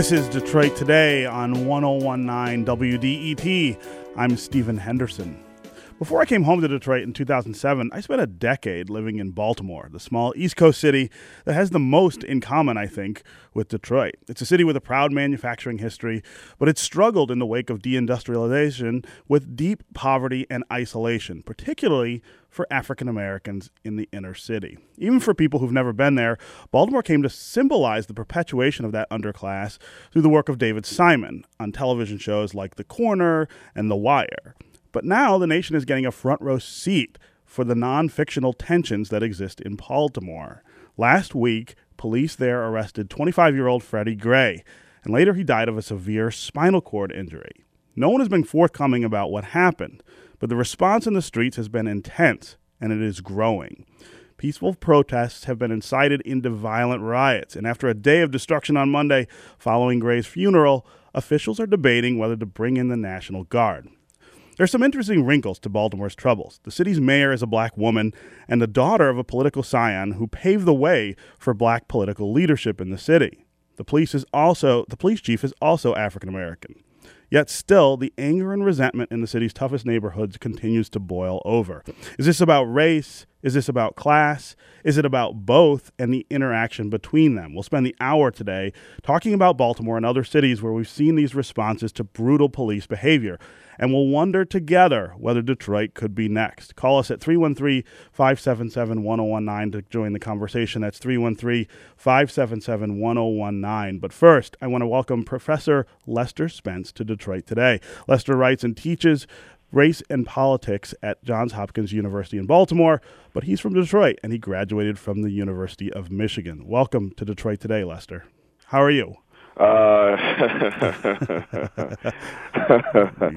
This is Detroit Today on 1019 WDET. I'm Stephen Henderson. Before I came home to Detroit in 2007, I spent a decade living in Baltimore, the small East Coast city that has the most in common, I think, with Detroit. It's a city with a proud manufacturing history, but it's struggled in the wake of deindustrialization with deep poverty and isolation, particularly for African Americans in the inner city. Even for people who've never been there, Baltimore came to symbolize the perpetuation of that underclass through the work of David Simon on television shows like The Corner and The Wire. But now the nation is getting a front row seat for the non fictional tensions that exist in Baltimore. Last week, police there arrested 25 year old Freddie Gray, and later he died of a severe spinal cord injury. No one has been forthcoming about what happened, but the response in the streets has been intense, and it is growing. Peaceful protests have been incited into violent riots, and after a day of destruction on Monday following Gray's funeral, officials are debating whether to bring in the National Guard. There's some interesting wrinkles to Baltimore's troubles. The city's mayor is a black woman and the daughter of a political scion who paved the way for black political leadership in the city. The police is also the police chief is also African American. Yet still, the anger and resentment in the city's toughest neighborhoods continues to boil over. Is this about race? Is this about class? Is it about both and the interaction between them? We'll spend the hour today talking about Baltimore and other cities where we've seen these responses to brutal police behavior and we'll wonder together whether Detroit could be next. Call us at 313 577 1019 to join the conversation. That's 313 577 1019. But first, I want to welcome Professor Lester Spence to Detroit today. Lester writes and teaches race and politics at Johns Hopkins University in Baltimore, but he's from Detroit and he graduated from the University of Michigan. Welcome to Detroit today, Lester. How are you? Uh,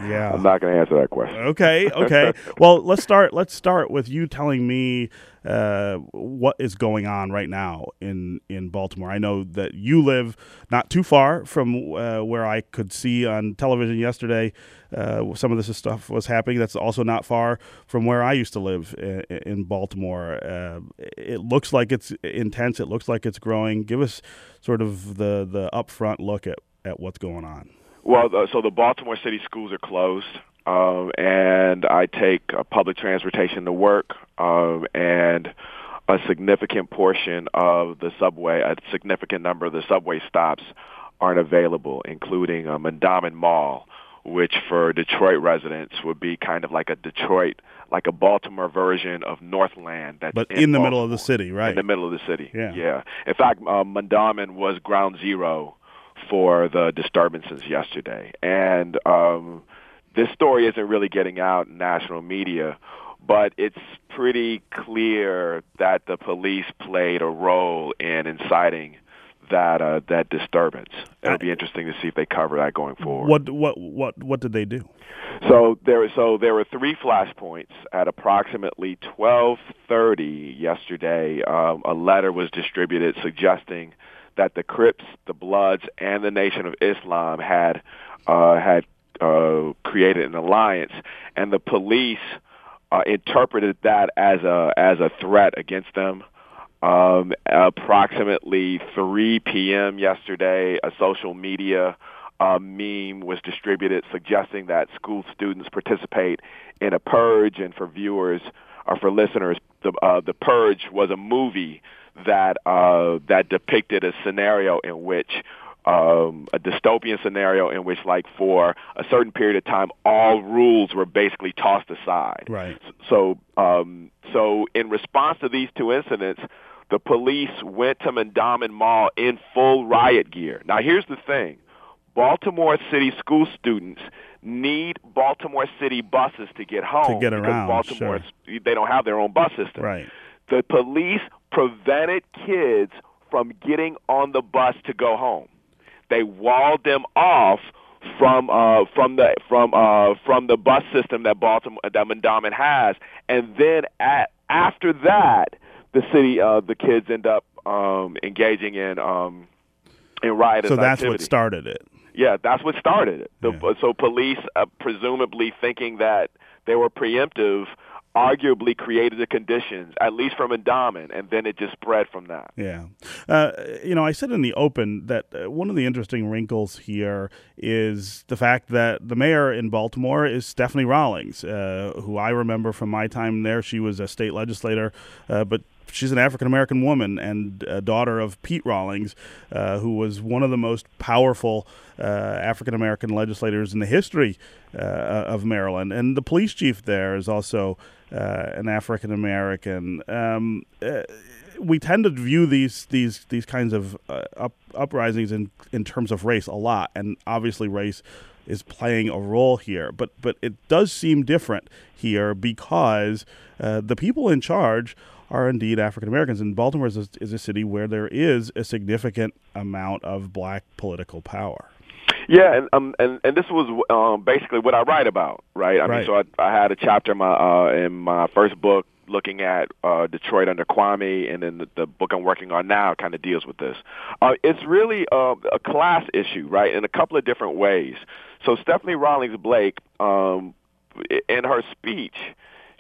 yeah, I'm not going to answer that question. Okay, okay. well, let's start. Let's start with you telling me uh, what is going on right now in in Baltimore. I know that you live not too far from uh, where I could see on television yesterday. Uh, some of this stuff was happening. That's also not far from where I used to live in, in Baltimore. Uh, it looks like it's intense. It looks like it's growing. Give us sort of the the upfront look at at what's going on. Well, so the Baltimore City schools are closed um, and I take uh, public transportation to work, um, and a significant portion of the subway, a significant number of the subway stops aren't available, including um, Mondawmin Mall, which for Detroit residents would be kind of like a Detroit, like a Baltimore version of Northland. That's but in, in the Baltimore, middle of the city, right? In the middle of the city. Yeah. Yeah. In fact, um, Mondawmin was ground zero for the disturbances yesterday, and um, this story isn't really getting out in national media, but it's pretty clear that the police played a role in inciting that uh, that disturbance. It'll be interesting to see if they cover that going forward. What what what what did they do? So there so there were three flashpoints at approximately 12:30 yesterday. Um, a letter was distributed suggesting that the Crips, the Bloods, and the Nation of Islam had uh, had uh, created an alliance, and the police uh, interpreted that as a as a threat against them. Um, approximately 3 p.m. yesterday, a social media uh, meme was distributed suggesting that school students participate in a purge, and for viewers or for listeners, the uh, the purge was a movie that uh, that depicted a scenario in which um, a dystopian scenario in which, like, for a certain period of time, all rules were basically tossed aside. Right. So, um, so in response to these two incidents, the police went to Mondawmin Mall in full riot gear. Now, here's the thing: Baltimore City school students need Baltimore City buses to get home to get around. Baltimore, sure. they don't have their own bus system. Right. The police prevented kids from getting on the bus to go home they walled them off from uh, from the from uh, from the bus system that Baltimore that Mondawmin has, and then at after that, the city uh, the kids end up um, engaging in um, in riotous. So that's activity. what started it. Yeah, that's what started it. The, yeah. So police, uh, presumably thinking that they were preemptive, arguably created the conditions, at least from Mondawmin, and then it just spread from that. Yeah. Uh, you know, I said in the open that uh, one of the interesting wrinkles here is the fact that the mayor in Baltimore is Stephanie Rawlings, uh, who I remember from my time there. She was a state legislator, uh, but she's an African American woman and daughter of Pete Rawlings, uh, who was one of the most powerful uh, African American legislators in the history uh, of Maryland. And the police chief there is also an African American. Um, uh, we tend to view these these these kinds of up, uprisings in in terms of race a lot, and obviously race is playing a role here. But but it does seem different here because uh, the people in charge are indeed African Americans. And Baltimore is a, is a city where there is a significant amount of black political power. Yeah, and um, and and this was um, basically what I write about, right? I right. mean, so I, I had a chapter in my uh, in my first book looking at uh, Detroit under Kwame, and then the, the book I'm working on now kind of deals with this. Uh, it's really uh, a class issue, right? In a couple of different ways. So Stephanie Rawlings Blake, um, in her speech,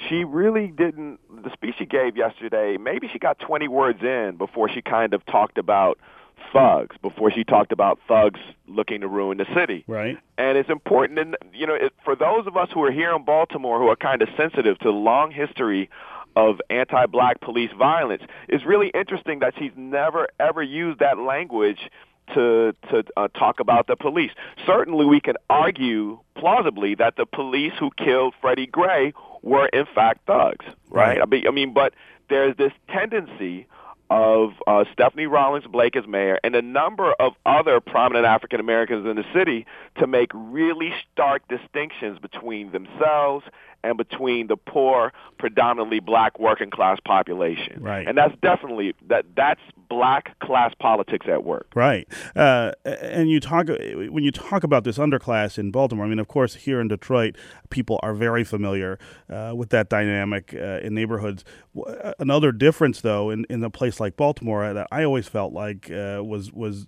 she really didn't. The speech she gave yesterday, maybe she got 20 words in before she kind of talked about thugs before she talked about thugs looking to ruin the city. Right. And it's important, and you know, it, for those of us who are here in Baltimore who are kind of sensitive to the long history of anti-black police violence, it's really interesting that she's never ever used that language to to uh, talk about the police. Certainly, we can argue plausibly that the police who killed Freddie Gray were in fact thugs, right? right. I mean, I mean, but there's this tendency of uh, Stephanie Rawlings Blake as mayor and a number of other prominent African Americans in the city to make really stark distinctions between themselves and between the poor, predominantly black working class population. Right. And that's definitely that that's black class politics at work. Right. Uh, and you talk when you talk about this underclass in Baltimore. I mean, of course, here in Detroit, people are very familiar uh, with that dynamic uh, in neighborhoods. Another difference, though, in, in a place like Baltimore, that I always felt like uh, was was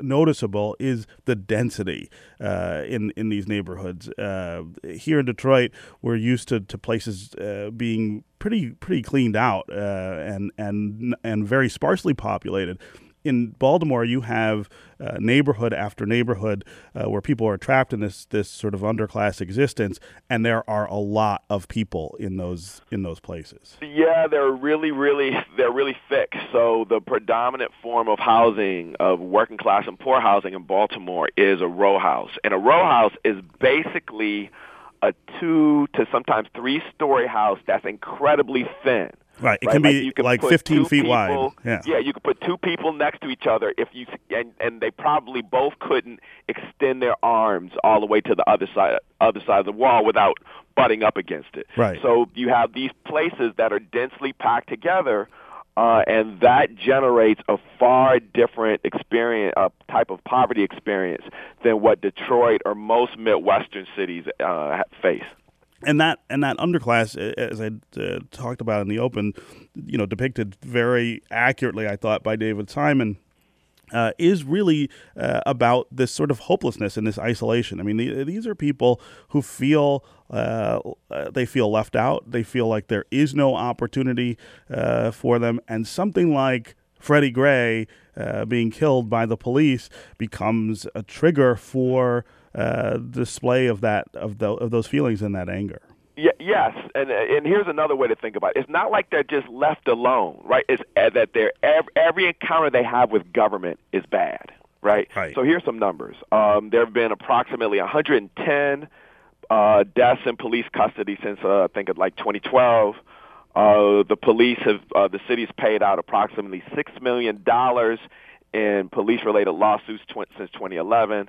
noticeable is the density uh, in in these neighborhoods. Uh, here in Detroit, we're used to, to places uh, being pretty pretty cleaned out uh, and and and very sparsely populated in Baltimore, you have uh, neighborhood after neighborhood uh, where people are trapped in this this sort of underclass existence, and there are a lot of people in those in those places. Yeah, they're really, really they're really thick. So the predominant form of housing of working class and poor housing in Baltimore is a row house, and a row house is basically a two to sometimes three story house that's incredibly thin Right. It right? can be like, like 15 feet people, wide. Yeah. Yeah, you could put two people next to each other if you and and they probably both couldn't extend their arms all the way to the other side other side of the wall without butting up against it. Right. So you have these places that are densely packed together uh, and that generates a far different experience, a type of poverty experience than what Detroit or most Midwestern cities uh, face and that and that underclass, as I uh, talked about in the open, you know, depicted very accurately, I thought, by David Simon. Uh, is really uh, about this sort of hopelessness and this isolation. I mean, the, these are people who feel uh, uh they feel left out. They feel like there is no opportunity uh, for them, and something like Freddie Gray uh, being killed by the police becomes a trigger for uh, display of that of, the, of those feelings and that anger. Yeah, yes, and and here's another way to think about it. It's not like they're just left alone, right? It's uh, that they're every, every encounter they have with government is bad, right? Right. So here's some numbers. Um, there have been approximately 110 uh, deaths in police custody since uh, I think of like 2012. Uh, the police have uh, the city's paid out approximately six million dollars in police-related lawsuits tw- since 2011.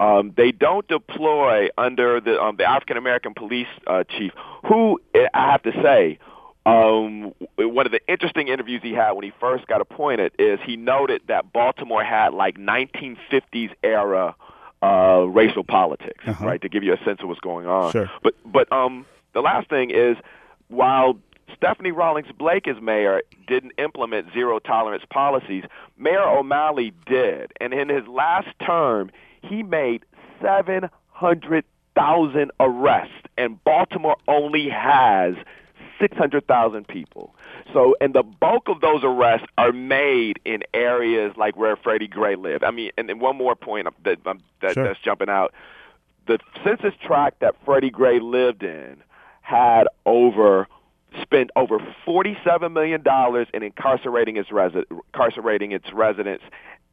Um, they don't deploy under the um, the African American police uh, chief, who I have to say, um, one of the interesting interviews he had when he first got appointed is he noted that Baltimore had like 1950s era uh, racial politics, uh-huh. right? To give you a sense of what's going on. Sure. But but um, the last thing is while Stephanie Rawlings Blake as mayor didn't implement zero tolerance policies. Mayor O'Malley did, and in his last term, he made 700,000 arrests, and Baltimore only has 600,000 people. So, and the bulk of those arrests are made in areas like where Freddie Gray lived. I mean, and, and one more point that, that sure. that's jumping out: the census tract that Freddie Gray lived in had over spent over $47 million in incarcerating its, resi- incarcerating its residents.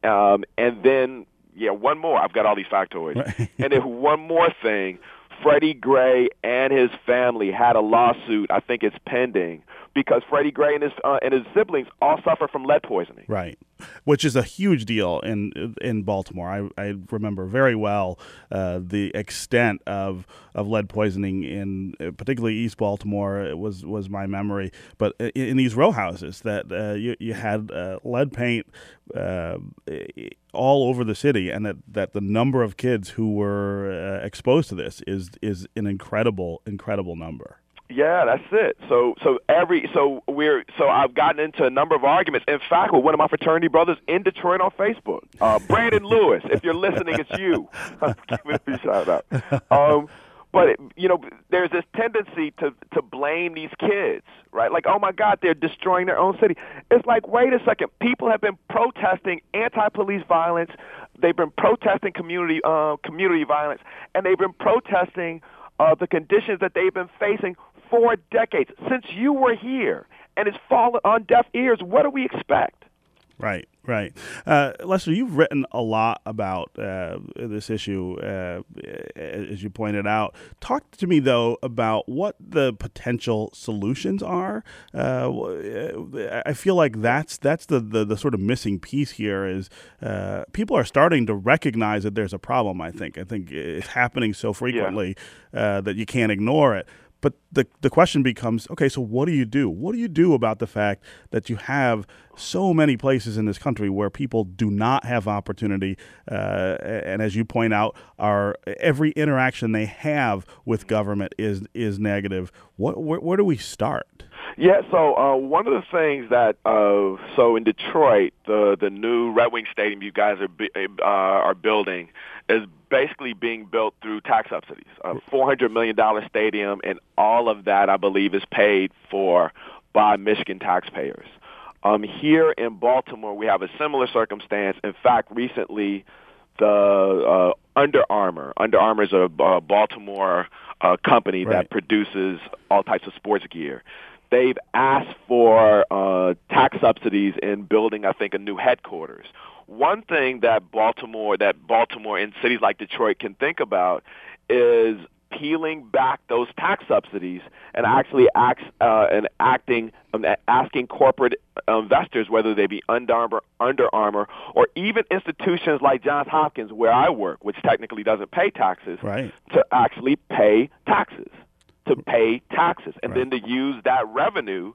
Um, and then, yeah, one more. I've got all these factoids. Right. and then one more thing. Freddie Gray and his family had a lawsuit. I think it's pending because Freddie Gray and his uh, and his siblings all suffer from lead poisoning. Right, which is a huge deal in in Baltimore. I, I remember very well uh, the extent of of lead poisoning in uh, particularly East Baltimore. It was was my memory, but in, in these row houses that uh, you you had uh, lead paint. Uh, all over the city, and that, that the number of kids who were exposed to this is is an incredible, incredible number. Yeah, that's it. So so every so we're so I've gotten into a number of arguments. In fact, with one of my fraternity brothers in Detroit on Facebook, uh, Brandon Lewis. If you're listening, it's you. Give me a shout out. Um, but it, you know, there's this tendency to to blame these kids, right? Like, oh my God, they're destroying their own city. It's like, wait a second. People have been protesting anti-police violence. They've been protesting community uh, community violence, and they've been protesting uh, the conditions that they've been facing for decades since you were here, and it's fallen on deaf ears. What do we expect? Right, right. Uh, Lester, you've written a lot about uh, this issue, uh, as you pointed out. Talk to me, though, about what the potential solutions are. Uh, I feel like that's that's the, the, the, sort of missing piece here is uh, people are starting to recognize that there's a problem, I think. I think it's happening so frequently yeah. Uh, that you can't ignore it. But the the question becomes, okay, so what do you do? What do you do about the fact that you have so many places in this country where people do not have opportunity, uh, and as you point out, are every interaction they have with government is is negative. What where, where do we start? Yeah, so uh, one of the things that uh, so in Detroit, the the new Red Wing Stadium you guys are uh, are building is basically being built through tax subsidies. A $400 million stadium, and all of that, I believe, is paid for by Michigan taxpayers. Um, here in Baltimore, we have a similar circumstance. In fact, recently, the uh, Under Armour, Under Armour is a uh, Baltimore uh, company right. that produces all types of sports gear. They've asked for uh, tax subsidies in building, I think, a new headquarters. One thing that Baltimore, that Baltimore and cities like Detroit can think about is peeling back those tax subsidies and actually acts, uh, and acting, um, asking corporate investors, whether they be Under Armour, Under Armour, or even institutions like Johns Hopkins, where I work, which technically doesn't pay taxes, right. to actually pay taxes, to pay taxes, and right. then to use that revenue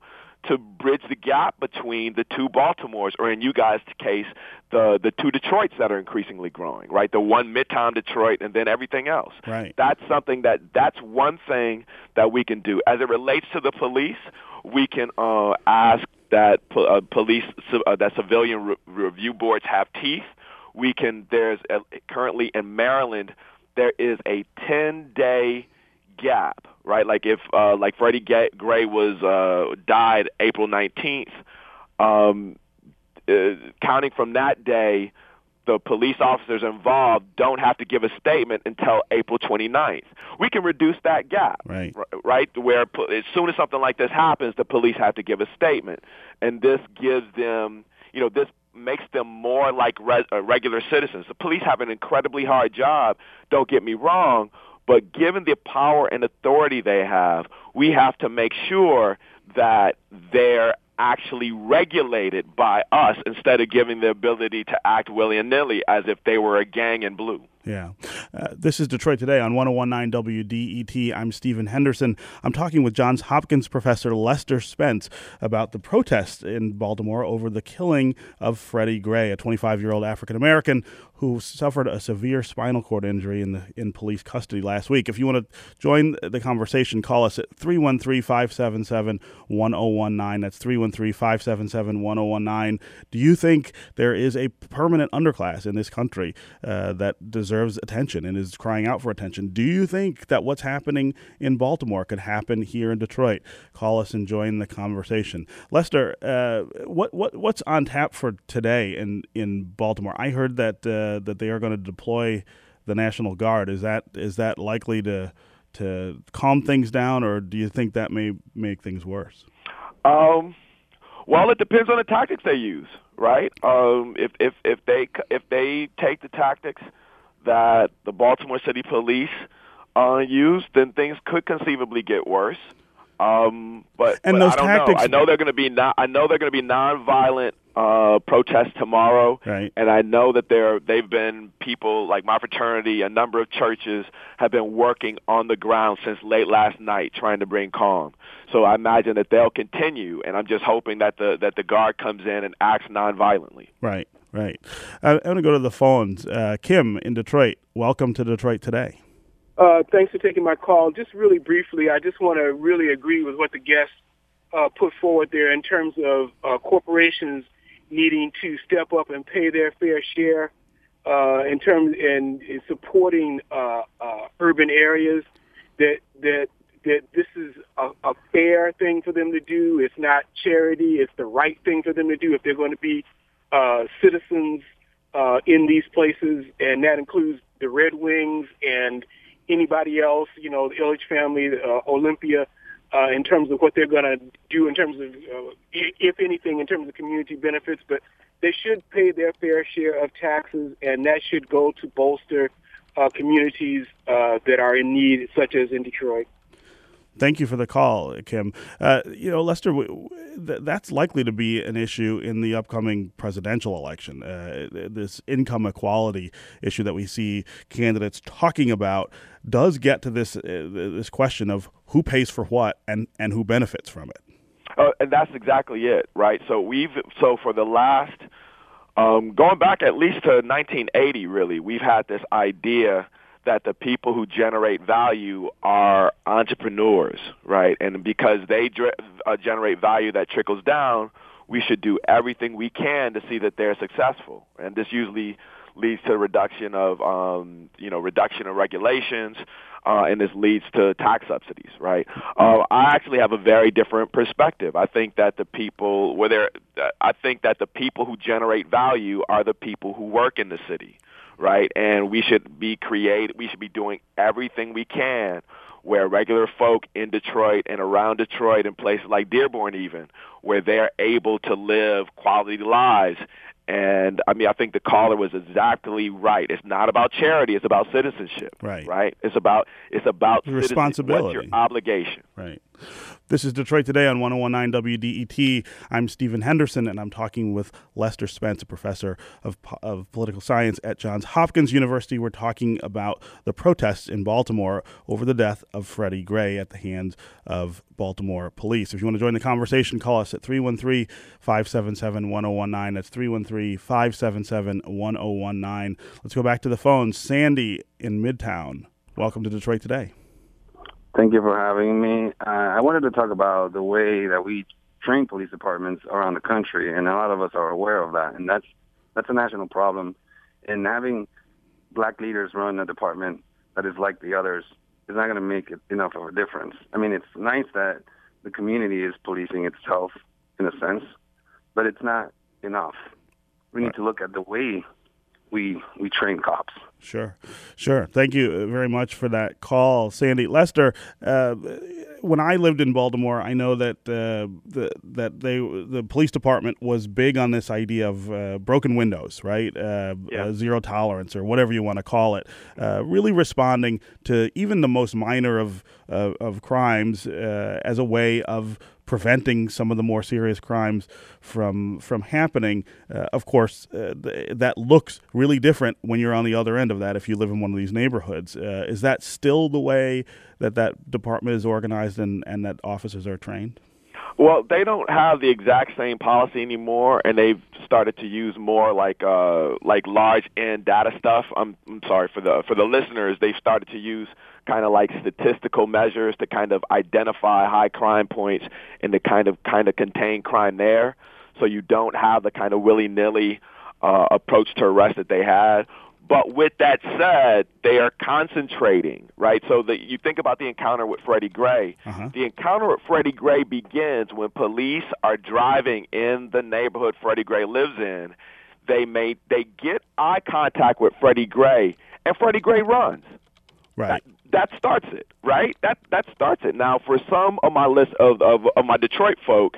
to bridge the gap between the two Baltimores, or in you guys' case, the the two Detroits that are increasingly growing, right? The one Midtown Detroit, and then everything else. Right. That's something that that's one thing that we can do. As it relates to the police, we can uh, ask that uh, police uh, that civilian re- review boards have teeth. We can. There's a, currently in Maryland there is a 10 day gap, right? Like if uh, like Freddie Gray was uh, died April 19th, um, uh, counting from that day, the police officers involved don't have to give a statement until April 29th. We can reduce that gap, right? Right, where as soon as something like this happens, the police have to give a statement, and this gives them, you know, this makes them more like re- uh, regular citizens. The police have an incredibly hard job. Don't get me wrong, but given the power and authority they have, we have to make sure that they're actually regulated by us instead of giving the ability to act willy-nilly as if they were a gang in blue. Yeah. Uh, this is Detroit Today on 1019 WDET. I'm Stephen Henderson. I'm talking with Johns Hopkins professor Lester Spence about the protests in Baltimore over the killing of Freddie Gray, a 25 year old African American who suffered a severe spinal cord injury in, the, in police custody last week. If you want to join the conversation, call us at 313 577 1019. That's 313 577 1019. Do you think there is a permanent underclass in this country uh, that deserves deserves attention and is crying out for attention. Do you think that what's happening in Baltimore could happen here in Detroit? Call us and join the conversation. Lester, uh, what what what's on tap for today in in Baltimore? I heard that uh, that they are going to deploy the National Guard. Is that is that likely to to calm things down, or do you think that may make things worse? Um, well, it depends on the tactics they use, right? Um, if if if they if they take the tactics that the Baltimore City Police uh, use, then things could conceivably get worse. Um, but, and but those I don't tactics, know. I know they're going to be not. I know they're going to be nonviolent uh, protests tomorrow, right. and I know that there they've been people like my fraternity, a number of churches have been working on the ground since late last night trying to bring calm. So I imagine that they'll continue, and I'm just hoping that the that the guard comes in and acts nonviolently. Right, right. Uh, I want to go to the phones. Uh, Kim in Detroit, welcome to Detroit today. Uh, thanks for taking my call. Just really briefly, I just want to really agree with what the guest uh, put forward there in terms of uh, corporations needing to step up and pay their fair share uh, in terms in, in supporting urban areas. That that that this is a, a fair thing for them to do. It's not charity. It's the right thing for them to do if they're going to be uh, citizens uh, in these places, and that includes the Red Wings and anybody else, you know, the Ilitch family, uh, Olympia, uh, in terms of what they're going to do in terms of, uh, if anything, in terms of community benefits. But they should pay their fair share of taxes, and that should go to bolster uh, communities uh, that are in need, such as in Detroit. Thank you for the call, Kim. Uh, you know, Lester, th- that's likely to be an issue in the upcoming presidential election. Uh, this income equality issue that we see candidates talking about does get to this uh, this question of who pays for what and, and who benefits from it. Uh, and that's exactly it, right? So we've so for the last um, going back at least to 1980, really, we've had this idea that the people who generate value are entrepreneurs, right? And because they dr- uh, generate value that trickles down, we should do everything we can to see that they're successful. And this usually leads to reduction of, um, you know, reduction of regulations, uh, and this leads to tax subsidies, right? Uh, I actually have a very different perspective. I think that the people, whether I think that the people who generate value are the people who work in the city right? And we should be creative. We should be doing everything we can where regular folk in Detroit and around Detroit and places like Dearborn even, where they're able to live quality lives. And I mean, I think the caller was exactly right. It's not about charity; it's about citizenship. Right. Right. It's about it's about responsibility. What's your obligation? Right. This is Detroit Today on 1019 WDET. I'm Stephen Henderson, and I'm talking with Lester Spence, a professor of, of political science at Johns Hopkins University. We're talking about the protests in Baltimore over the death of Freddie Gray at the hands of Baltimore police. If you want to join the conversation, call us at 313 577 1019. That's 313 577 1019. Let's go back to the phone. Sandy in Midtown. Welcome to Detroit Today. Thank you for having me. Uh, I wanted to talk about the way that we train police departments around the country, and a lot of us are aware of that, and that's that's a national problem. And having black leaders run a department that is like the others is not going to make enough of a difference. I mean, it's nice that the community is policing itself in a sense, but it's not enough. We need to look at the way we we train cops. Sure, sure. Thank you very much for that call, Sandy Lester. Uh, when I lived in Baltimore, I know that uh, the that they the police department was big on this idea of uh, broken windows, right? Uh, yeah. zero tolerance or whatever you want to call it. Uh, really responding to even the most minor of of crimes uh, as a way of preventing some of the more serious crimes from from happening. Uh, of course, uh, th- that looks really different when you're on the other end of that. If you live in one of these neighborhoods, uh, is that still the way that that department is organized and, and that officers are trained? Well, they don't have the exact same policy anymore, and they've started to use more like uh, like large-N data stuff. I'm, I'm sorry for the for the listeners. They've started to use kind of like statistical measures to kind of identify high crime points and to kind of kind of contain crime there, so you don't have the kind of willy nilly uh, approach to arrest that they had. But with that said, they are concentrating, right? So that you think about the encounter with Freddie Gray. Uh-huh. The encounter with Freddie Gray begins when police are driving in the neighborhood Freddie Gray lives in. They may they get eye contact with Freddie Gray, and Freddie Gray runs. Right. That, that starts it, right? That that starts it. Now, for some of my list of of, of my Detroit folk,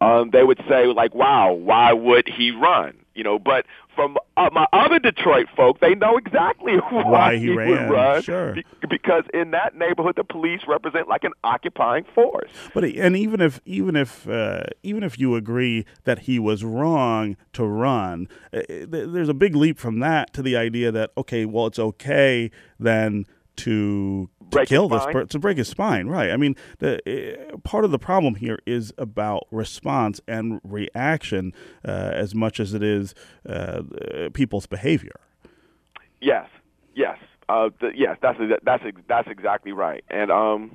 um, they would say like, "Wow, why would he run?" You know, but from uh, my other Detroit folk, they know exactly why, why he, he ran. would run. Sure. because in that neighborhood, the police represent like an occupying force. But and even if even if uh, even if you agree that he was wrong to run, uh, there's a big leap from that to the idea that okay, well, it's okay then to to kill this person to break his spine right. I mean the uh, part of the problem here is about response and reaction uh, as much as it is uh, people's behavior. Yes. Yes. Uh, the, yes that's that's that's exactly right. And um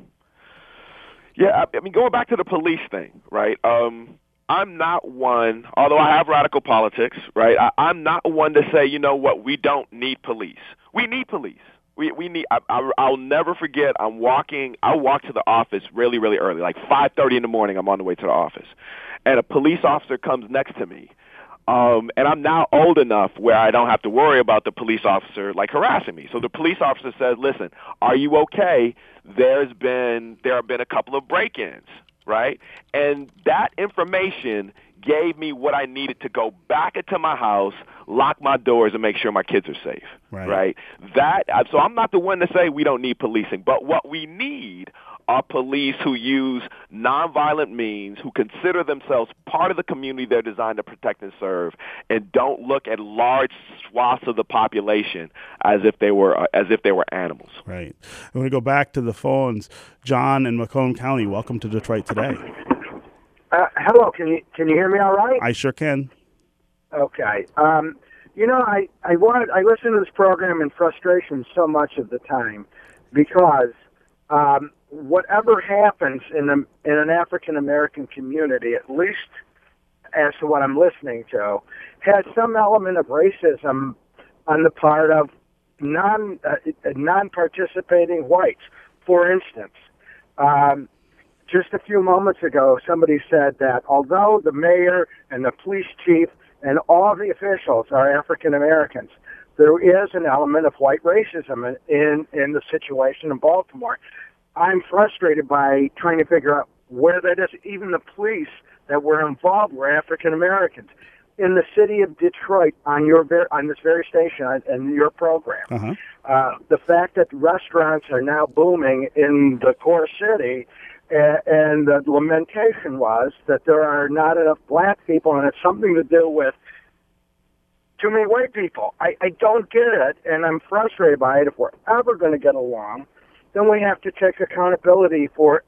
yeah I, I mean going back to the police thing right um I'm not one, although I have radical politics, right? I, I'm not one to say, you know what, we don't need police. We need police we we need. I, I, I'll never forget. I'm walking. I walk to the office really really early, like 5:30 in the morning. I'm on the way to the office, and a police officer comes next to me. Um, and I'm now old enough where I don't have to worry about the police officer like harassing me. So the police officer says, "Listen, are you okay? There's been there have been a couple of break-ins, right? And that information gave me what I needed to go back into my house, lock my doors, and make sure my kids are safe. Right. right? That so I'm not the one to say we don't need policing, but what we need are police who use nonviolent means, who consider themselves part of the community they're designed to protect and serve, and don't look at large swaths of the population as if they were uh, as if they were animals. Right. I'm going to go back to the phones. John in Macomb County, welcome to Detroit today. Uh, hello, can you can you hear me all right? I sure can. Okay. Um, you know, I I wanted I listen to this program in frustration so much of the time because um, whatever happens in the in an African American community, at least as to what I'm listening to, has some element of racism on the part of non uh, non participating whites. For instance. Um, just a few moments ago, somebody said that although the mayor and the police chief and all the officials are African Americans, there is an element of white racism in, in the situation in Baltimore. I'm frustrated by trying to figure out where that is. Even the police that were involved were African Americans. In the city of Detroit, on your ver- on this very station and your program, uh-huh. uh, the fact that restaurants are now booming in the core city and the lamentation was that there are not enough black people, and it's something to do with too many white people. I, I don't get it, and I'm frustrated by it. If we're ever going to get along, then we have to take accountability for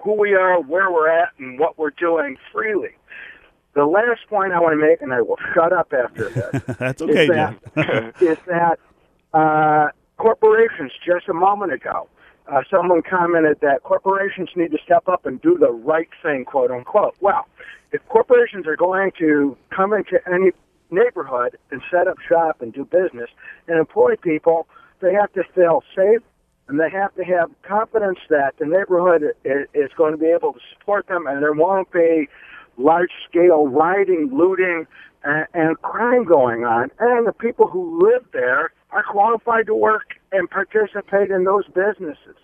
who we are, where we're at, and what we're doing freely. The last point I want to make, and I will shut up after this. That's okay, is that, is that uh, corporations just a moment ago uh, someone commented that corporations need to step up and do the right thing, quote unquote. Well, if corporations are going to come into any neighborhood and set up shop and do business and employ people, they have to feel safe and they have to have confidence that the neighborhood is going to be able to support them and there won't be large scale rioting, looting, and, and crime going on. And the people who live there are qualified to work and participate in those businesses.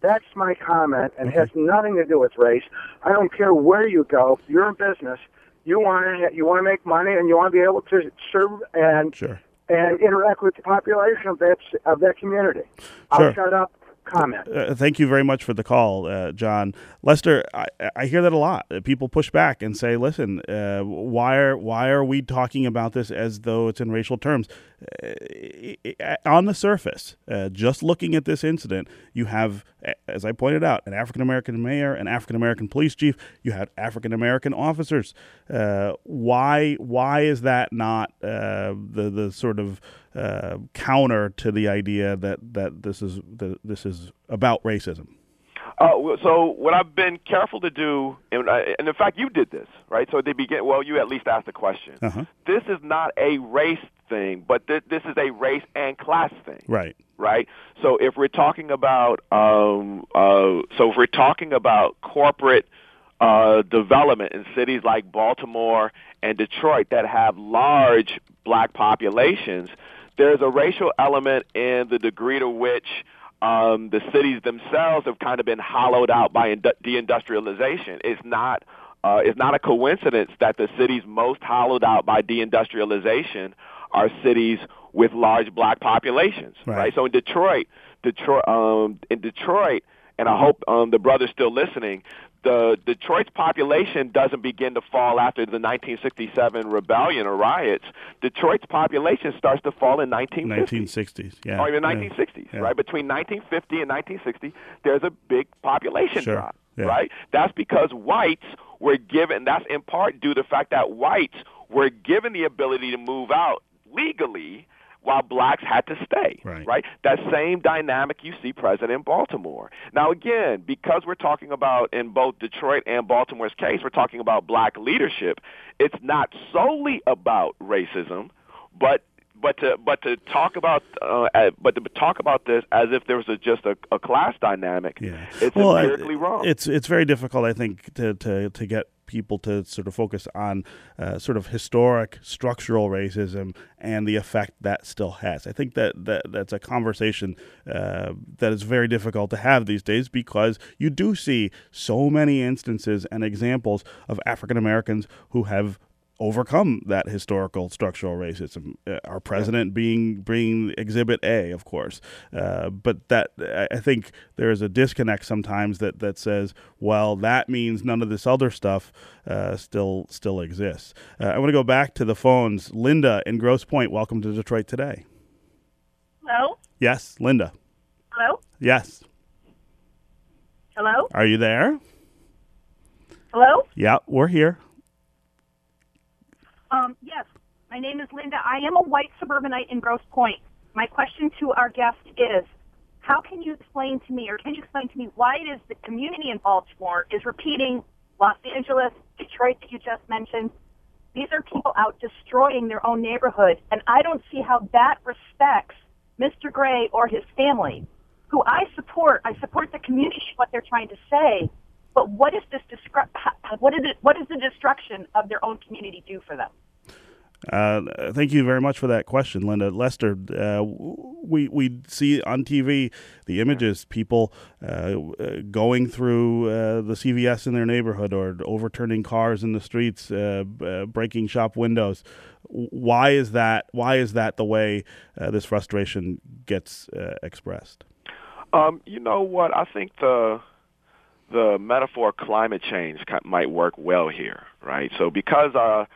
That's my comment, and okay. has nothing to do with race. I don't care where you go. You're in business, you want to you want to make money, and you want to be able to serve and sure. and interact with the population of that of that community. I'll shut up comment. Uh, thank you very much for the call, uh, John. Lester, I, I, hear that a lot. People push back and say, "Listen, uh, why are why are we talking about this as though it's in racial terms?" Uh, on the surface, uh, just looking at this incident, you have, as I pointed out, an African American mayor, an African American police chief. You had African American officers. Uh, why why is that not the the sort of counter to the idea that, that this is that this is about racism? Uh, so what I've been careful to do, and, uh, and in fact you did this, right? So they begin. Well, you at least asked the question. Uh-huh. This is not a race thing, but th- this is a race and class thing. Right. Right. So if we're talking about, um, uh, so if we're talking about corporate uh, development in cities like Baltimore and Detroit that have large black populations, there's a racial element in the degree to which um, the cities themselves have kind of been hollowed out by ind- deindustrialization. It's not uh, it's not a coincidence that the cities most hollowed out by deindustrialization are cities with large black populations, Right. right? So in Detroit, Detroit, um, in Detroit, and I hope um, the brother's still listening. The Detroit's population doesn't begin to fall after the 1967 rebellion or riots. Detroit's population starts to fall in 1950 1960s. Yeah. or even yeah. 1960s, Yeah. right? Between 1950 and 1960, there's a big population Sure. drop, Yeah. right? That's because whites were given. That's in part due to the fact that whites were given the ability to move out legally. While blacks had to stay, Right. That same dynamic you see present in Baltimore. Now, again, because we're talking about in both Detroit and Baltimore's case, we're talking about black leadership. It's not solely about racism, but but to but to talk about uh, uh, but to talk about this as if there was a, just a, a class dynamic, Yeah. it's Well, I- wrong. It's it's very difficult, I think, to to, to get people to sort of focus on uh, sort of historic structural racism and the effect that still has. I think that, that that's a conversation uh, that is very difficult to have these days because you do see so many instances and examples of African Americans who have overcome that historical structural racism. Uh, our president being being Exhibit A, of course, uh, but that I I think there is a disconnect sometimes that that says, well, that means none of this other stuff uh, still still exists. Uh, I want to go back to the phones. Linda in Grosse Pointe, welcome to Detroit today. Hello? Yes, Linda. Hello? Yes, Hello? are you there? Hello? Yeah, we're here. Um, yes. My name is Linda. I am a white suburbanite in Grosse Pointe. My question to our guest is, how can you explain to me, or can you explain to me, why it is the community in Baltimore is repeating Los Angeles, Detroit that you just mentioned? These are people out destroying their own neighborhood, and I don't see how that respects Mr. Gray or his family, who I support. I support the community, what they're trying to say. But what is this? What is it? What does the destruction of their own community do for them? Uh, thank you very much for that question, Linda. Lester, uh, we we see on TV the images people uh, going through uh, the CVS in their neighborhood or overturning cars in the streets, uh, uh, breaking shop windows. Why is that? Why is that the way uh, this frustration gets uh, expressed? Um, you know what? I think the the metaphor climate change might work well here, right? So because uh,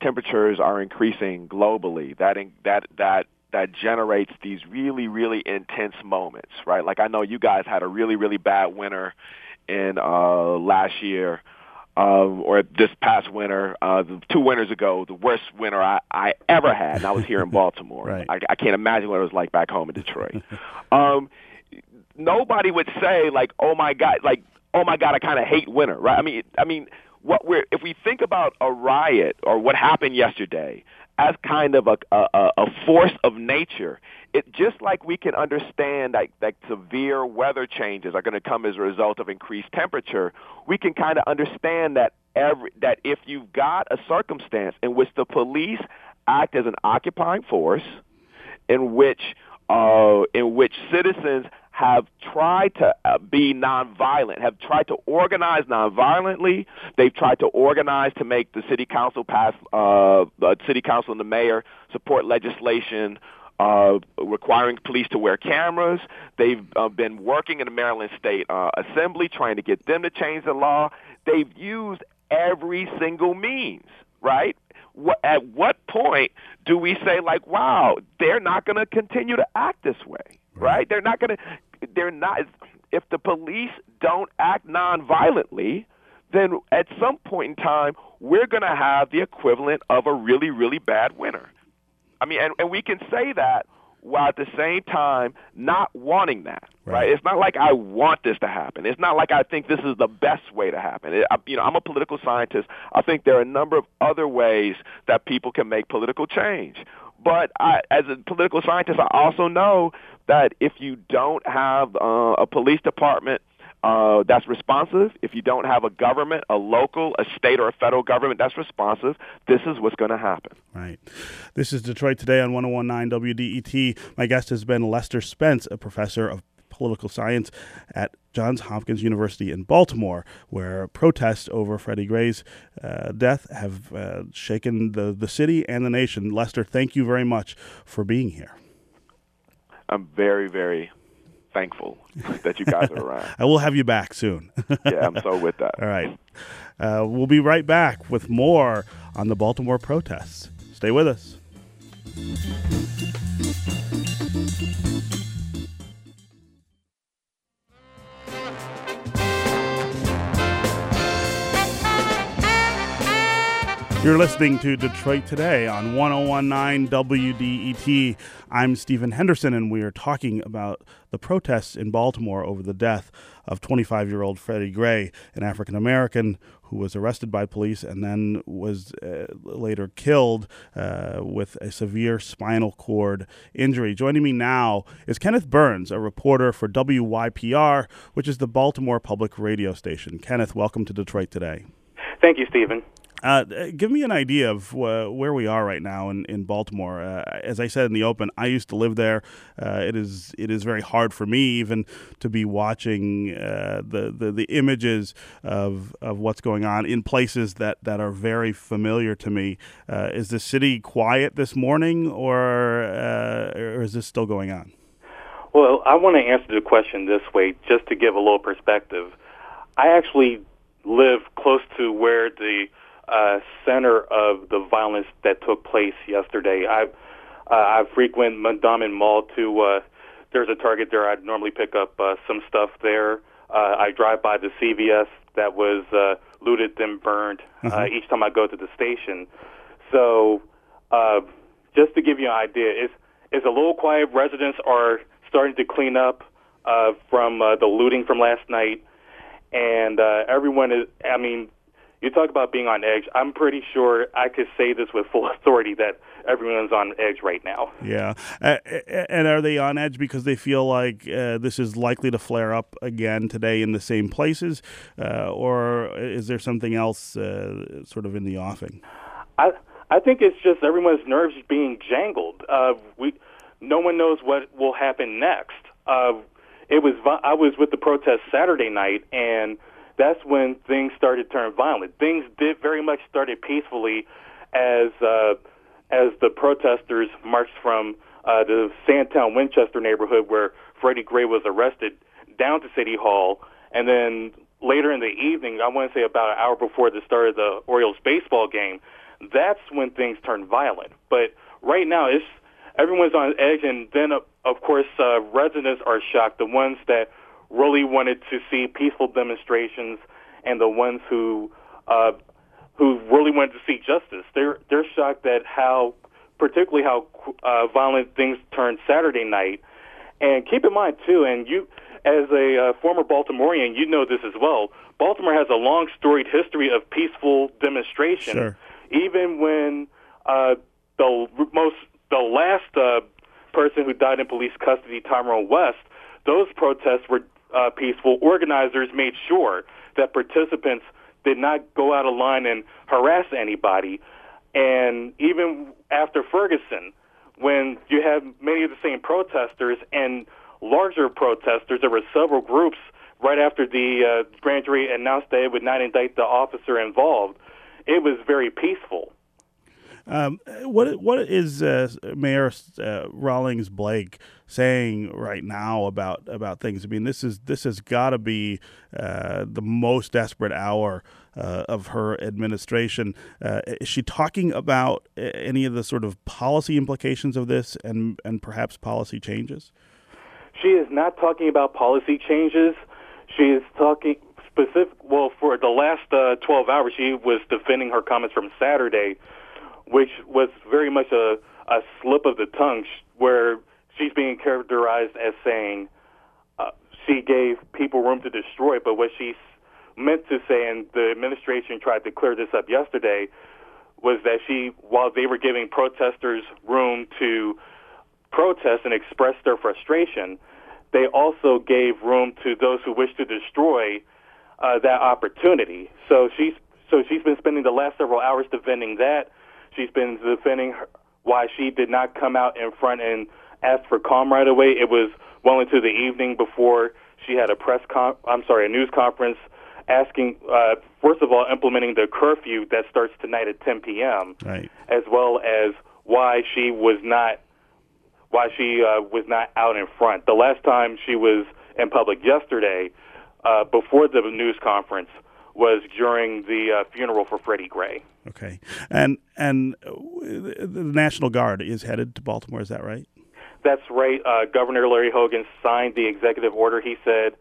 temperatures are increasing globally, that in, that that that generates these really really intense moments, right? Like I know you guys had a really really bad winter in uh, last year. Um, or this past winter, uh, the two winters ago, the worst winter I, I ever had, and I was here in Baltimore. Right. I, I can't imagine what it was like back home in Detroit. um, nobody would say like, "Oh my god," like, "Oh my god, I kind of hate winter," right? I mean, I mean, what we're if we think about a riot or what happened yesterday as kind of a a, a force of nature, it just like we can understand that that severe weather changes are going to come as a result of increased temperature. We can kind of understand that every that if you've got a circumstance in which the police act as an occupying force, in which uh, in which citizens have tried to uh, be nonviolent, have tried to organize nonviolently. They've tried to organize to make the city council pass, uh, the city council and the mayor support legislation uh, requiring police to wear cameras. They've uh, been working in the Maryland State uh, Assembly trying to get them to change the law. They've used every single means, right? What, at what point do we say like, wow, they're not going to continue to act this way, right? They're not going to. They're not. If the police don't act non-violently, then at some point in time, we're going to have the equivalent of a really, really bad winter. I mean, and, and we can say that while at the same time not wanting that. Right. Right. It's not like I want this to happen. It's not like I think this is the best way to happen. It, I, you know, I'm a political scientist. I think there are a number of other ways that people can make political change. But I, as a political scientist, I also know that if you don't have uh, a police department uh, that's responsive, if you don't have a government, a local, a state, or a federal government that's responsive, this is what's going to happen. Right. This is Detroit Today on 1019 WDET. My guest has been Lester Spence, a professor of political science at Johns Hopkins University in Baltimore, where protests over Freddie Gray's uh, death have uh, shaken the, the city and the nation. Lester, thank you very much for being here. I'm very, very thankful that you guys are around. I will have you back soon. yeah, I'm so with that. All right. Uh, we'll be right back with more on the Baltimore protests. Stay with us. You're listening to Detroit Today on 1019 WDET. I'm Stephen Henderson, and we are talking about the protests in Baltimore over the death of 25 year old Freddie Gray, an African American who was arrested by police and then was uh, later killed uh, with a severe spinal cord injury. Joining me now is Kenneth Burns, a reporter for WYPR, which is the Baltimore public radio station. Kenneth, welcome to Detroit Today. Thank you, Stephen. Uh, give me an idea of uh, where we are right now in, in Baltimore. Uh, as I said in the open, I used to live there. Uh, it is it is very hard for me even to be watching uh, the, the the images of of what's going on in places that, that are very familiar to me. Uh, is the city quiet this morning, or or is this still going on? Well, I want to answer the question this way, just to give a little perspective. I actually live close to where the uh, center of the violence that took place yesterday. I uh, I frequent Mondawmin Mall to. Uh, there's a Target there. I'd normally pick up uh, some stuff there. Uh, I drive by the CVS that was uh, looted then burned uh, each time I go to the station. So, uh, just to give you an idea, it's it's a little quiet. Residents are starting to clean up uh, from uh, the looting from last night, and uh, everyone is. I mean, you talk about being on edge. I'm pretty sure I could say this with full authority that everyone's on edge right now. Yeah, uh, and are they on edge because they feel like uh, this is likely to flare up again today in the same places, uh, or is there something else uh, sort of in the offing? I I think it's just everyone's nerves being jangled. Uh, we no one knows what will happen next. Uh, it was I was with the protest Saturday night and that's when things started to turn violent. Things did very much started peacefully as uh, as the protesters marched from uh, the Sandtown Winchester neighborhood where Freddie Gray was arrested down to City Hall, and then later in the evening, I want to say about an hour before the start of the Orioles baseball game, that's when things turned violent. But right now, it's everyone's on edge, and then uh, of course uh, residents are shocked. The ones that really wanted to see peaceful demonstrations and the ones who uh, who really wanted to see justice. They're they're shocked at how, particularly how uh, violent things turned Saturday night. And keep in mind too, and you, as a uh, former Baltimorean, you know this as well. Baltimore has a long storied history of peaceful demonstration. Sure. Even when uh, the most the last uh, person who died in police custody, Tyrone West, those protests were uh, peaceful, organizers made sure that participants did not go out of line and harass anybody. And even after Ferguson, when you had many of the same protesters and larger protesters, there were several groups right after the uh, grand jury announced that it would not indict the officer involved. It was very peaceful. Um, what what is uh, Mayor uh, Rawlings Blake saying right now about about things? I mean, this is this has got to be uh, the most desperate hour uh, of her administration. Uh, is she talking about any of the sort of policy implications of this and and perhaps policy changes? She is not talking about policy changes. She is talking specific. Well, for the last uh, 12 hours, she was defending her comments from Saturday which was very much a, a slip of the tongue, where she's being characterized as saying uh, she gave people room to destroy, but what she meant to say, and the administration tried to clear this up yesterday, was that she, while they were giving protesters room to protest and express their frustration, they also gave room to those who wish to destroy uh, that opportunity. So she's so she's been spending the last several hours defending that. She's been defending her, why she did not come out in front and ask for calm right away. It was well into the evening before she had a press con. I'm sorry, a news conference asking, uh, first of all, implementing the curfew that starts tonight at 10 p.m. Right. As well as why she was not why she uh, was not out in front. The last time she was in public yesterday, uh, before the news conference, was during the uh, funeral for Freddie Gray. Okay, and and the National Guard is headed to Baltimore. Is that right? That's right. Uh, Governor Larry Hogan signed the executive order. He said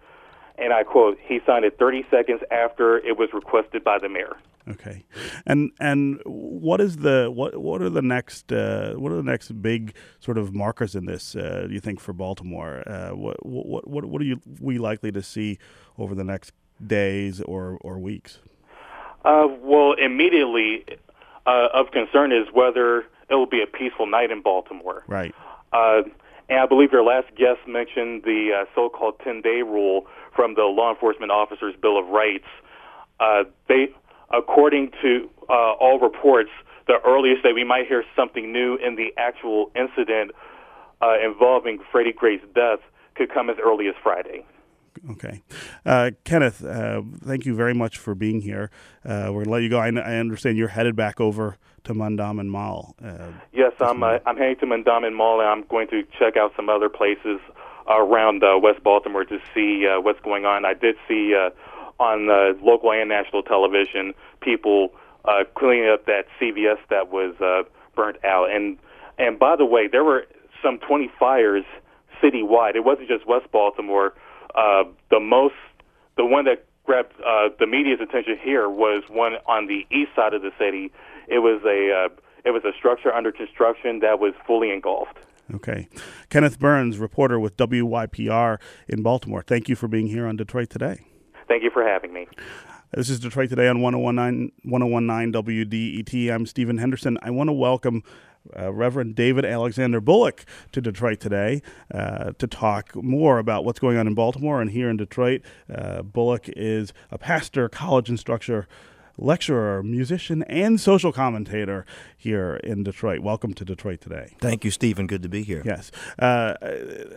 and I quote, he signed it 30 seconds after it was requested by the mayor. Okay, and and what is the what what are the next uh, what are the next big sort of markers in this? Uh, do you think for Baltimore? Uh, what what what what are you we likely to see over the next days or or weeks? Uh, well, immediately uh, of concern is whether it will be a peaceful night in Baltimore. Right. Uh, and I believe your last guest mentioned the so-called 10-day rule from the Law Enforcement Officers Bill of Rights. Uh, they, according to uh, all reports, the earliest that we might hear something new in the actual incident uh, involving Freddie Gray's death could come as early as Friday. Okay. Uh, Kenneth, uh, thank you very much for being here. Uh, we're going to let you go. I, I, understand you're headed back over to Mondawmin Mall. Uh, yes, I'm, uh, I'm heading to Mondawmin Mall, and I'm going to check out some other places around uh, West Baltimore to see uh, what's going on. I did see uh, on uh, local and national television people uh, cleaning up that CVS that was uh, burnt out. And and by the way, there were some 20 fires citywide. It wasn't just West Baltimore. Uh, the most, the one that grabbed uh, the media's attention here was one on the east side of the city. It was a uh, it was a structure under construction that was fully engulfed. Okay. Kenneth Burns, reporter with WYPR in Baltimore. Thank you for being here on Detroit Today. Thank you for having me. This is Detroit Today on 1019, 1019 WDET. I'm Stephen Henderson. I want to welcome uh, Reverend David Alexander Bullock to Detroit today uh, to talk more about what's going on in Baltimore and here in Detroit. Uh, Bullock is a pastor, college instructor, lecturer, musician, and social commentator here in Detroit. Welcome to Detroit today. Thank you, Stephen. Good to be here. Yes. Uh,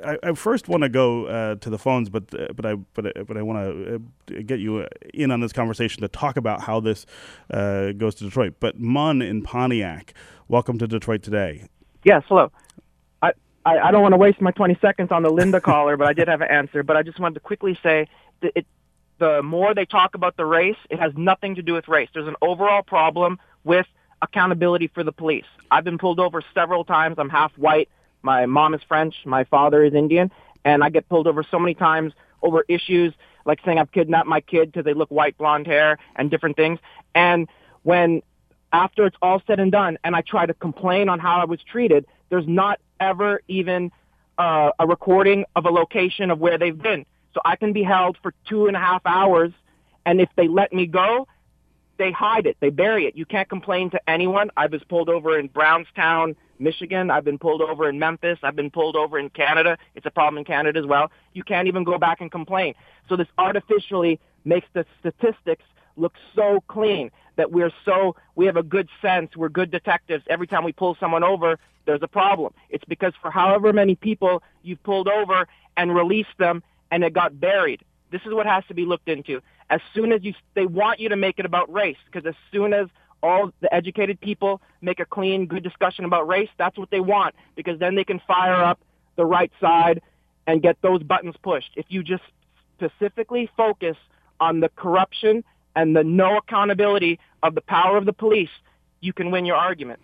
I, I, first want to go uh, to the phones, but uh, but I but but I want to uh, get you in on this conversation to talk about how this uh, goes to Detroit. But Mun in Pontiac, welcome to Detroit today. Yes. Hello. I, I, don't want to waste my 20 seconds on the Linda caller, but I did have an answer. But I just wanted to quickly say that it, the more they talk about the race, it has nothing to do with race. There's an overall problem with accountability for the police. I've been pulled over several times. I'm half white. My mom is French. My father is Indian. And I get pulled over so many times over issues like saying I've kidnapped my kid because they look white, blonde hair, and different things. And when after it's all said and done, and I try to complain on how I was treated, there's not ever even uh, a recording of a location of where they've been. So I can be held for two and a half hours, and if they let me go, they hide it, they bury it. You can't complain to anyone. I was pulled over in Brownstown, Michigan. I've been pulled over in Memphis. I've been pulled over in Canada. It's a problem in Canada as well. You can't even go back and complain. So this artificially makes the statistics look so clean that we're so we have a good sense we're good detectives every time we pull someone over there's a problem it's because for however many people you've pulled over and released them and it got buried. This is what has to be looked into. As soon as you, they want you to make it about race, because as soon as all the educated people make a clean, good discussion about race, that's what they want, because then they can fire up the right side and get those buttons pushed. If you just specifically focus on the corruption and the no accountability of the power of the police, you can win your argument.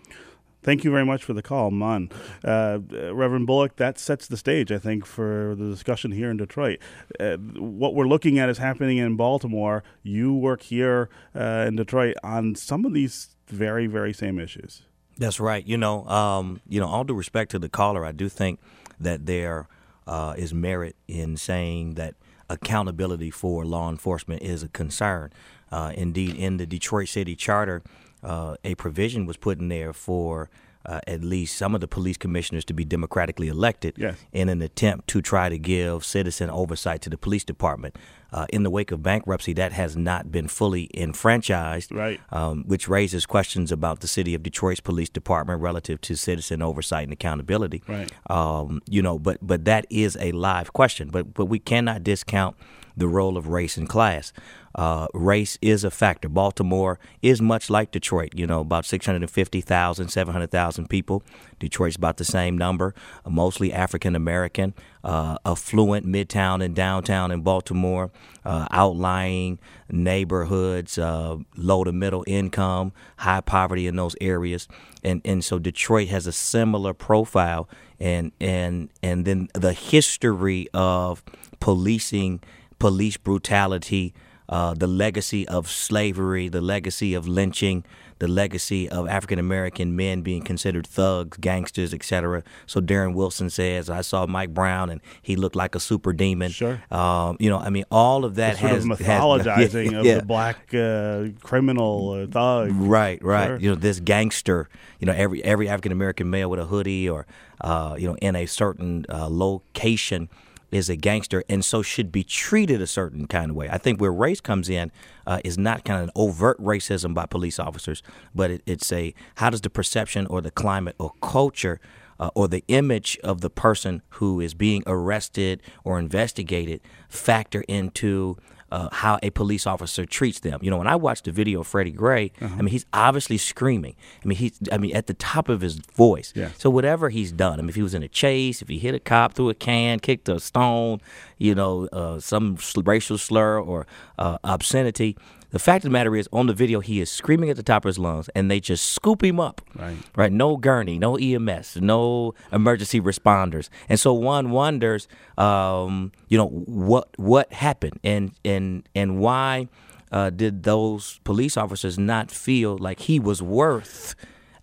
Thank you very much for the call, Mun. Uh, Reverend Bullock, that sets the stage, I think, for the discussion here in Detroit. Uh, what we're looking at is happening in Baltimore. You work here uh, in Detroit on some of these very, very same issues. That's right. You know, um, you know, all due respect to the caller, I do think that there uh, is merit in saying that accountability for law enforcement is a concern. Uh, indeed, in the Detroit City Charter, uh, a provision was put in there for uh, at least some of the police commissioners to be democratically elected yes. in an attempt to try to give citizen oversight to the police department. Uh, in the wake of bankruptcy, that has not been fully enfranchised, right. um, which raises questions about the city of Detroit's police department relative to citizen oversight and accountability. Right. Um, you know, but but that is a live question. But but we cannot discount the role of race and class. Uh, race is a factor. Baltimore is much like Detroit, you know, about 650,000, 700,000 people. Detroit's about the same number, uh, mostly African American, uh, affluent midtown and downtown in Baltimore, uh, outlying neighborhoods, uh, low to middle income, high poverty in those areas. And, and so Detroit has a similar profile. And, and, and then the history of policing police brutality, uh, the legacy of slavery, the legacy of lynching, the legacy of African American men being considered thugs, gangsters, etc. So Darren Wilson says, "I saw Mike Brown and he looked like a super demon." Sure. Um, you know, I mean, all of that sort has of mythologizing has, yeah, of the black uh, criminal uh, thug. Right, right. Sure. You know, this gangster. You know, every every African American male with a hoodie or uh, you know in a certain uh, location is a gangster and so should be treated a certain kind of way. I think where race comes in uh, is not kind of an overt racism by police officers, but it, it's a how does the perception or the climate or culture uh, or the image of the person who is being arrested or investigated factor into uh, how a police officer treats them. You know, when I watched the video of Freddie Gray, Uh-huh. I mean, he's obviously screaming. I mean, he's, I mean, at the top of his voice. Yeah. So whatever he's done, I mean, if he was in a chase, if he hit a cop through a can, kicked a stone, you know, uh, some racial slur or uh, obscenity. The fact of the matter is, on the video, he is screaming at the top of his lungs, and they just scoop him up. Right. Right. No gurney, no EMS, no emergency responders, and so one wonders, um, you know, what what happened, and and and why uh, did those police officers not feel like he was worth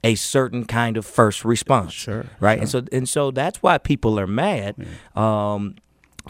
a certain kind of first response? Sure, Right. And so and so that's why people are mad. Um,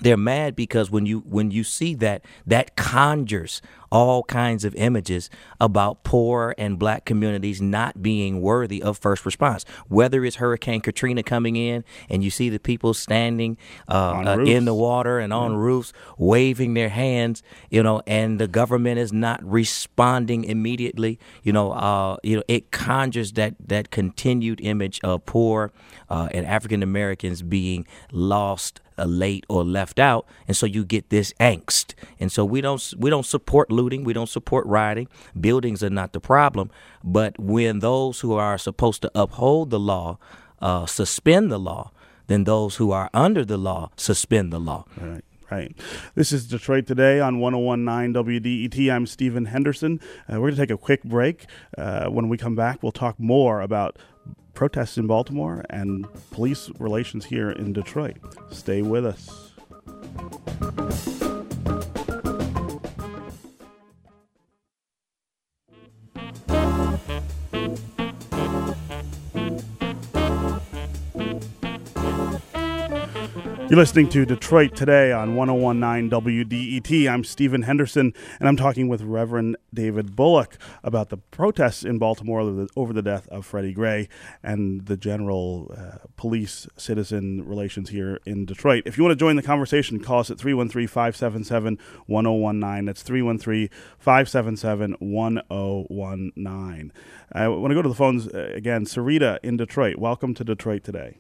they're mad because when you when you see that that conjures all kinds of images about poor and black communities not being worthy of first response. Whether it's hurricane katrina coming in and you see the people standing uh, uh, in the water and on roofs waving their hands you know and the government is not responding immediately. You know uh, you know it conjures that that continued image of poor uh, and african americans being lost uh, late or left out, and so you get this angst. And so we don't we don't support looting, we don't support rioting. Buildings are not the problem, but when those who are supposed to uphold the law uh, suspend the law, then those who are under the law suspend the law. Right. Right. This is Detroit Today on 1019 WDET. I'm Stephen Henderson. Uh, we're going to take a quick break. Uh, when we come back, we'll talk more about protests in Baltimore and police relations here in Detroit. Stay with us. You're listening to Detroit Today on 1019 WDET. I'm Stephen Henderson, and I'm talking with Reverend David Bullock about the protests in Baltimore over the, death of Freddie Gray and the general uh, police citizen relations here in Detroit. If you want to join the conversation, call us at 313 577 1019. That's 313 577 1019. I want to go to the phones uh, again. Sarita in Detroit. Welcome to Detroit Today.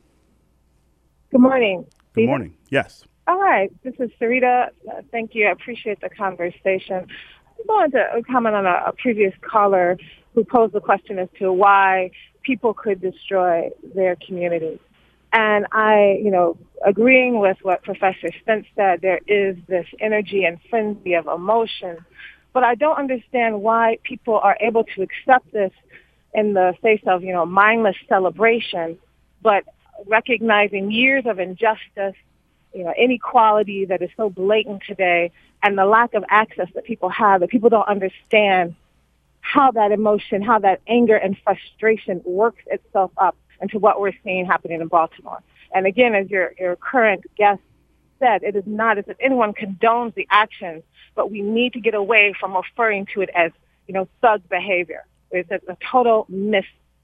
Good morning. Good morning. Yes. All right. This is Sarita. Uh, thank you. I appreciate the conversation. I wanted to comment on a, a previous caller who posed the question as to why people could destroy their community. And I, you know, agreeing with what Professor Spence said, there is this energy and frenzy of emotion. But I don't understand why people are able to accept this in the face of, you know, mindless celebration, but recognizing years of injustice, you know, inequality that is so blatant today, and the lack of access that people have, that people don't understand how that emotion, how that anger and frustration works itself up into what we're seeing happening in Baltimore. And again, as your, your current guest said, it is not as if anyone condones the actions, but we need to get away from referring to it as, you know, thug behavior. It's a, total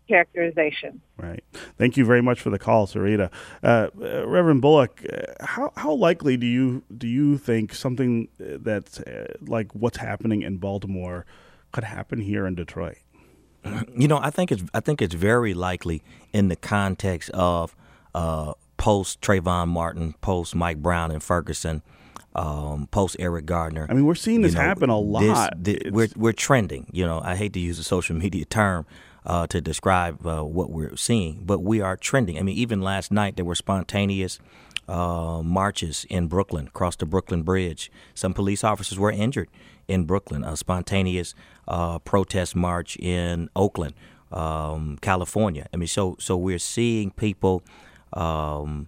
mischaracterization. Right. Thank you very much for the call, Sarita. Uh, uh, Reverend Bullock, uh, how how likely do you do you think something that's uh, like what's happening in Baltimore could happen here in Detroit? You know, I think it's I think it's very likely in the context of uh, post Trayvon Martin, post Mike Brown and Ferguson, um, post Eric Gardner. I mean, we're seeing this you know, happen a lot. This, this, we're we're trending. You know, I hate to use a social media term uh, to describe uh, what we're seeing, but we are trending. I mean, even last night there were spontaneous uh, marches in Brooklyn, across the Brooklyn Bridge. Some police officers were injured in Brooklyn. A spontaneous uh, protest march in Oakland, um, California. I mean, so so we're seeing people um,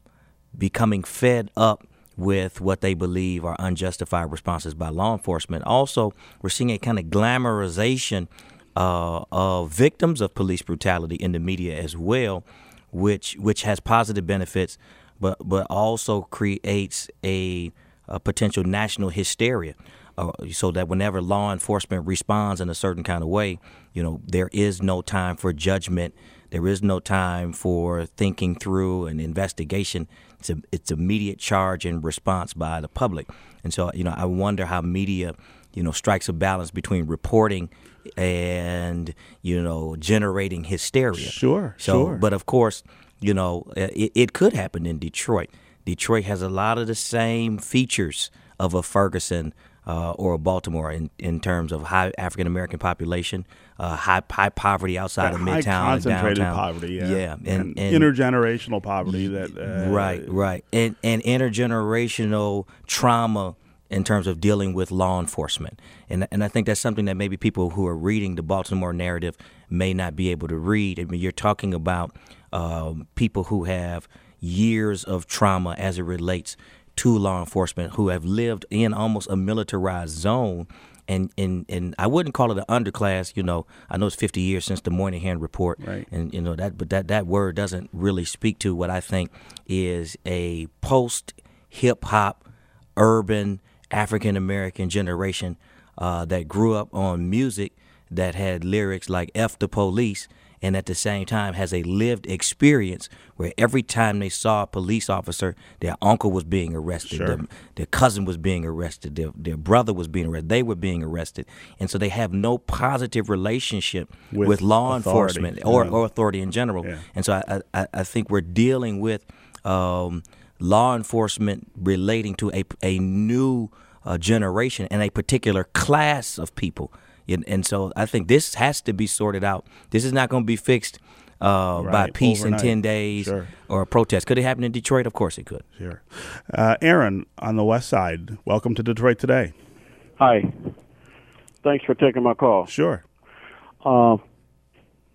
becoming fed up with what they believe are unjustified responses by law enforcement. Also, we're seeing a kind of glamorization uh, of victims of police brutality in the media as well, which which has positive benefits, but but also creates a, a potential national hysteria. Uh, so that whenever law enforcement responds in a certain kind of way, you know, there is no time for judgment. There is no time for thinking through an investigation. It's a, it's immediate charge and response by the public. And so, you know, I wonder how media, you know, strikes a balance between reporting and you know generating hysteria. Sure, so, sure. But of course, you know, it, it could happen in Detroit. Detroit has a lot of the same features of a Ferguson uh, or a Baltimore in, in terms of high African American population, uh, high high poverty outside of Midtown, concentrated downtown. poverty, yeah, yeah, and, and, and, intergenerational poverty that uh, right, right, and and intergenerational trauma in terms of dealing with law enforcement. And, and I think that's something that maybe people who are reading the Baltimore narrative may not be able to read. I mean, you're talking about um, people who have years of trauma as it relates to law enforcement, who have lived in almost a militarized zone. And, and and I wouldn't call it an underclass, you know. I know it's 50 years since the Moynihan report, right. and you know that, but that that word doesn't really speak to what I think is a post hip hop, urban African American generation uh, that grew up on music that had lyrics like F the police and at the same time has a lived experience where every time they saw a police officer, their uncle was being arrested, sure. their, their, cousin was being arrested, their, their brother was being arrested, they were being arrested. And so they have no positive relationship with, with law authority. enforcement or, or authority in general. Yeah. And so I, I, I think we're dealing with um, law enforcement relating to a, a new uh, generation and a particular class of people. And, and, so I think this has to be sorted out. This is not going to be fixed uh, right. by peace Overnight. in 10 days sure. or a protest. Could it happen in Detroit? Of course it could. Sure. Uh, Aaron on the west side, welcome to Detroit today. Hi. Thanks for taking my call. Sure. Uh,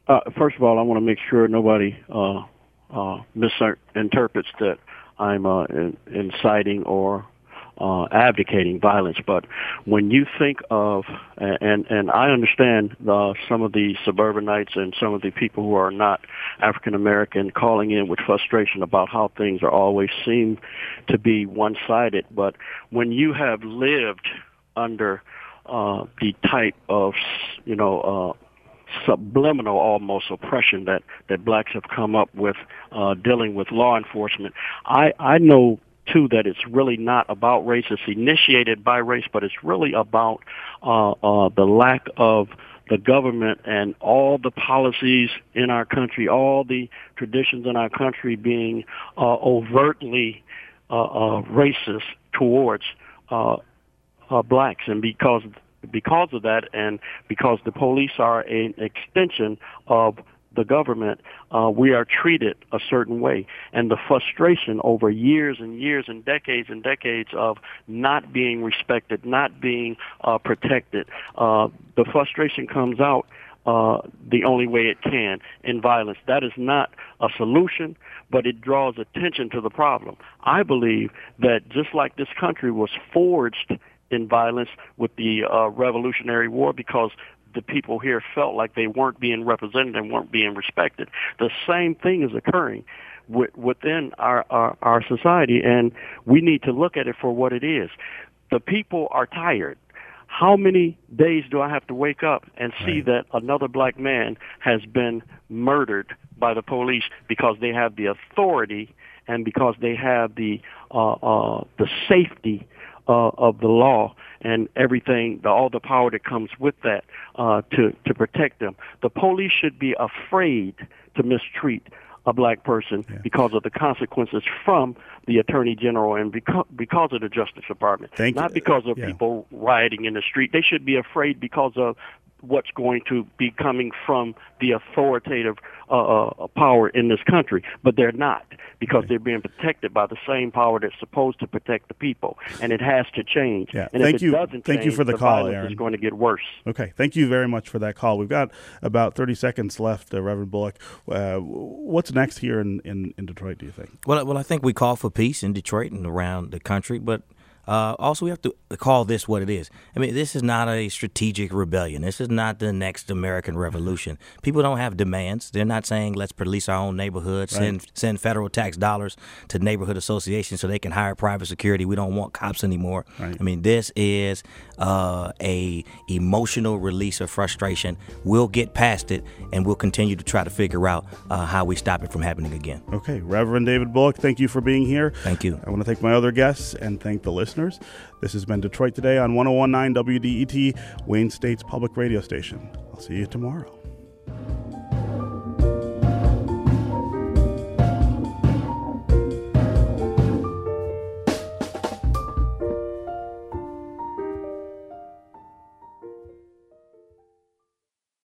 uh first of all, I want to make sure nobody uh, uh, misinterprets that I'm in, inciting or uh, abdicating violence. But when you think of, and and I understand uh, some of the suburbanites and some of the people who are not African American calling in with frustration about how things are always seem to be one-sided. But when you have lived under uh, the type of, you know, uh, subliminal almost oppression that that blacks have come up with uh dealing with law enforcement i i know too that it's really not about race. It's initiated by race, but it's really about uh, uh, the lack of the government and all the policies in our country, all the traditions in our country being uh, overtly uh, uh, racist towards uh, uh, blacks, and because because of that, and because the police are an extension of the government, uh, we are treated a certain way. And the frustration over years and years and decades and decades of not being respected, not being uh, protected, uh, the frustration comes out uh, the only way it can in violence. That is not a solution, but it draws attention to the problem. I believe that just like this country was forged in violence with the uh, Revolutionary War because the people here felt like they weren't being represented and weren't being respected. The same thing is occurring w- within our, our our society, and we need to look at it for what it is. The people are tired. How many days do I have to wake up and see that another black man has been murdered by the police because they have the authority and because they have the uh, uh, the safety uh, of the law and everything, the, all the power that comes with that uh, to to protect them. The police should be afraid to mistreat a black person because of the consequences from the attorney general and because because of the justice department Thank you. not because of Yeah. people rioting in the street they should be afraid because of what's going to be coming from the authoritative uh, uh, power in this country but they're not because they're being protected by the same power that's supposed to protect the people and it has to change Yeah. and Thank if it you. doesn't Thank you for the the call, violence Aaron. is going to get worse Okay, thank you very much for that call. We've got about 30 seconds left, uh, Reverend Bullock. Uh, what's next here in, in, in Detroit, do you think? Well, well, I think we call for peace in Detroit and around the country, but uh, also we have to call this what it is. I mean, this is not a strategic rebellion. This is not the next American Revolution. People don't have demands. They're not saying let's police our own neighborhood, send send federal tax dollars to neighborhood associations so they can hire private security. We don't want cops anymore. I mean, this is uh, a emotional release of frustration. We'll get past it, and we'll continue to try to figure out uh, how we stop it from happening again. Okay, Reverend David Bullock, thank you for being here. Thank you. I want to thank my other guests and thank the listeners. This has been Detroit Today on 1019 WDET, Wayne State's public radio station. I'll see you tomorrow.